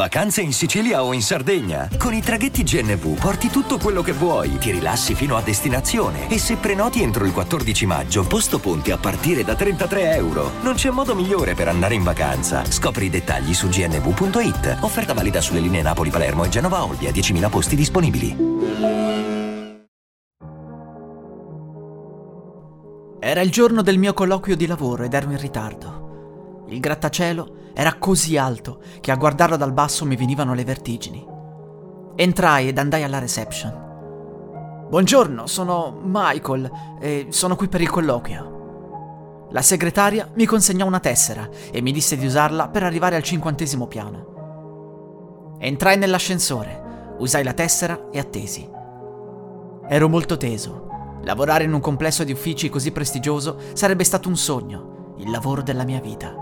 Vacanze in Sicilia o in Sardegna? Con i traghetti GNV porti tutto quello che vuoi, ti rilassi fino a destinazione e se prenoti entro il 14 maggio, posto ponti a partire da 33 euro. Non c'è modo migliore per andare in vacanza. Scopri i dettagli su gnv.it. Offerta valida sulle linee Napoli-Palermo e Genova-Olbia, 10.000 posti disponibili. Era il giorno del mio colloquio di lavoro ed ero in ritardo. Il grattacielo era così alto che a guardarlo dal basso mi venivano le vertigini. Entrai ed andai alla reception. Buongiorno, sono Michael e sono qui per il colloquio. La segretaria mi consegnò una tessera e mi disse di usarla per arrivare al cinquantesimo piano. Entrai nell'ascensore, usai la tessera e attesi. Ero molto teso. Lavorare in un complesso di uffici così prestigioso sarebbe stato un sogno, il lavoro della mia vita.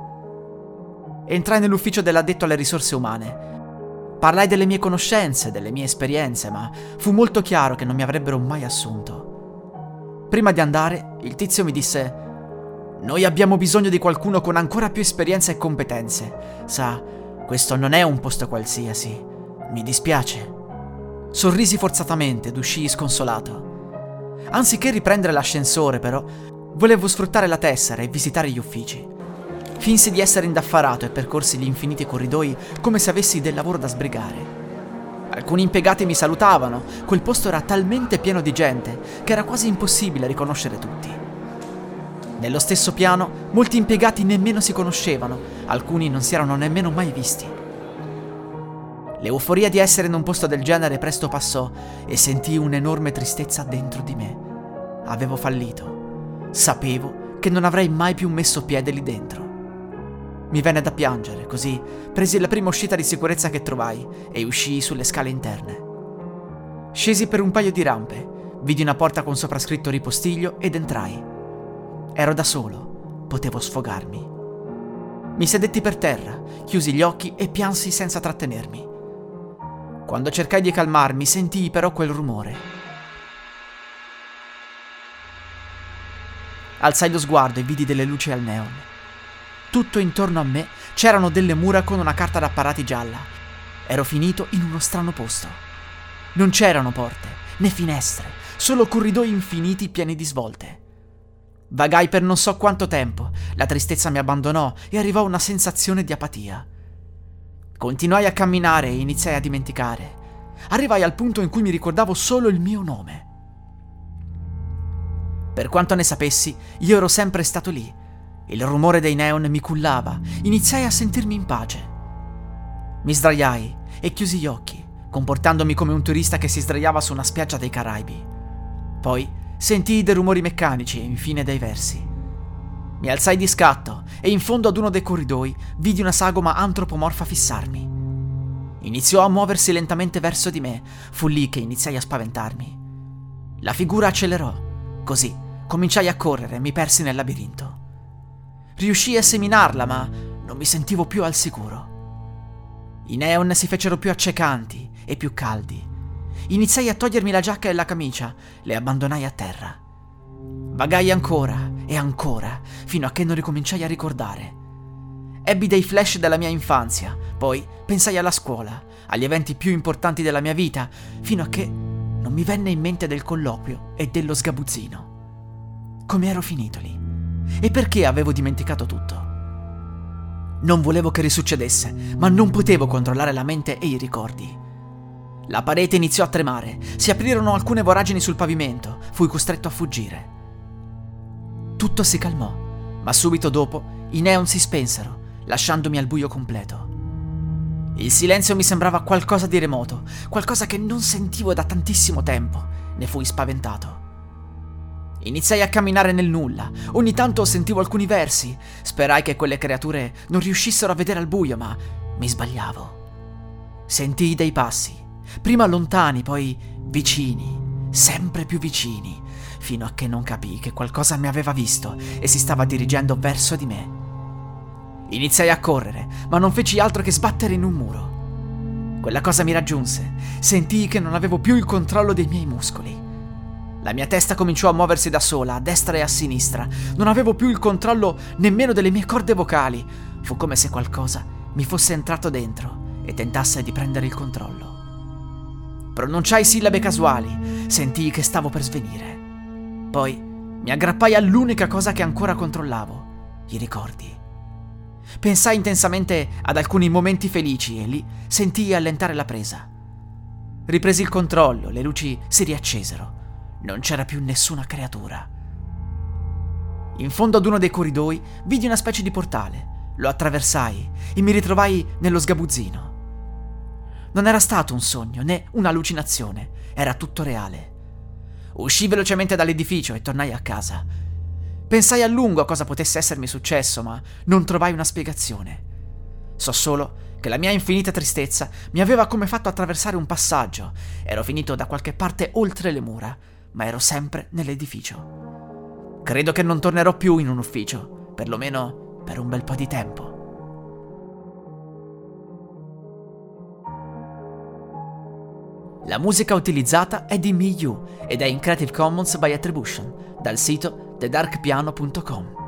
Entrai nell'ufficio dell'addetto alle risorse umane. Parlai delle mie conoscenze, delle mie esperienze, ma fu molto chiaro che non mi avrebbero mai assunto. Prima di andare, il tizio mi disse: Noi abbiamo bisogno di qualcuno con ancora più esperienza e competenze. Sa, questo non è un posto qualsiasi. Mi dispiace. Sorrisi forzatamente ed uscii sconsolato. Anziché riprendere l'ascensore, però, volevo sfruttare la tessera e visitare gli uffici. Finsi di essere indaffarato e percorsi gli infiniti corridoi come se avessi del lavoro da sbrigare. Alcuni impiegati mi salutavano, quel posto era talmente pieno di gente che era quasi impossibile riconoscere tutti. Nello stesso piano, molti impiegati nemmeno si conoscevano, alcuni non si erano nemmeno mai visti. L'euforia di essere in un posto del genere presto passò e sentii un'enorme tristezza dentro di me. Avevo fallito. Sapevo che non avrei mai più messo piede lì dentro. Mi venne da piangere, così presi la prima uscita di sicurezza che trovai e uscii sulle scale interne. Scesi per un paio di rampe, vidi una porta con soprascritto ripostiglio ed entrai. Ero da solo, potevo sfogarmi. Mi sedetti per terra, chiusi gli occhi e piansi senza trattenermi. Quando cercai di calmarmi, sentii però quel rumore. Alzai lo sguardo e vidi delle luci al neon. Tutto intorno a me c'erano delle mura con una carta d'apparati gialla. Ero finito in uno strano posto. Non c'erano porte, né finestre, solo corridoi infiniti pieni di svolte. Vagai per non so quanto tempo, la tristezza mi abbandonò e arrivò una sensazione di apatia. Continuai a camminare e iniziai a dimenticare. Arrivai al punto in cui mi ricordavo solo il mio nome. Per quanto ne sapessi, io ero sempre stato lì. Il rumore dei neon mi cullava, iniziai a sentirmi in pace. Mi sdraiai e chiusi gli occhi, comportandomi come un turista che si sdraiava su una spiaggia dei Caraibi. Poi sentii dei rumori meccanici e infine dei versi. Mi alzai di scatto e in fondo ad uno dei corridoi vidi una sagoma antropomorfa fissarmi. Iniziò a muoversi lentamente verso di me, fu lì che iniziai a spaventarmi. La figura accelerò, così cominciai a correre e mi persi nel labirinto. Riuscii a seminarla, ma non mi sentivo più al sicuro. I neon si fecero più accecanti e più caldi. Iniziai a togliermi la giacca e la camicia, le abbandonai a terra. Vagai ancora e ancora, fino a che non ricominciai a ricordare. Ebbi dei flash della mia infanzia, poi pensai alla scuola, agli eventi più importanti della mia vita, fino a che non mi venne in mente del colloquio e dello sgabuzzino. Come ero finito lì? E perché avevo dimenticato tutto? Non volevo che risuccedesse, ma non potevo controllare la mente e i ricordi. La parete iniziò a tremare, si aprirono alcune voragini sul pavimento, fui costretto a fuggire. Tutto si calmò, ma subito dopo i neon si spensero, lasciandomi al buio completo. Il silenzio mi sembrava qualcosa di remoto, qualcosa che non sentivo da tantissimo tempo. Ne fui spaventato. Iniziai a camminare nel nulla. Ogni tanto sentivo alcuni versi. Sperai che quelle creature non riuscissero a vedere al buio, ma mi sbagliavo. Sentii dei passi, prima lontani, poi vicini, sempre più vicini, fino a che non capii che qualcosa mi aveva visto e si stava dirigendo verso di me. Iniziai a correre, ma non feci altro che sbattere in un muro. Quella cosa mi raggiunse. Sentii che non avevo più il controllo dei miei muscoli. La mia testa cominciò a muoversi da sola, a destra e a sinistra. Non avevo più il controllo nemmeno delle mie corde vocali. Fu come se qualcosa mi fosse entrato dentro e tentasse di prendere il controllo. Pronunciai sillabe casuali, sentii che stavo per svenire. Poi mi aggrappai all'unica cosa che ancora controllavo, i ricordi. Pensai intensamente ad alcuni momenti felici e lì sentii allentare la presa. Ripresi il controllo, le luci si riaccesero. Non c'era più nessuna creatura. In fondo ad uno dei corridoi vidi una specie di portale. Lo attraversai e mi ritrovai nello sgabuzzino. Non era stato un sogno né un'allucinazione, era tutto reale. Uscii velocemente dall'edificio e tornai a casa. Pensai a lungo a cosa potesse essermi successo, ma non trovai una spiegazione. So solo che la mia infinita tristezza mi aveva come fatto attraversare un passaggio. Ero finito da qualche parte oltre le mura, ma ero sempre nell'edificio. Credo che non tornerò più in un ufficio, perlomeno per un bel po' di tempo. La musica utilizzata è di Miyu ed è in Creative Commons by Attribution dal sito thedarkpiano.com.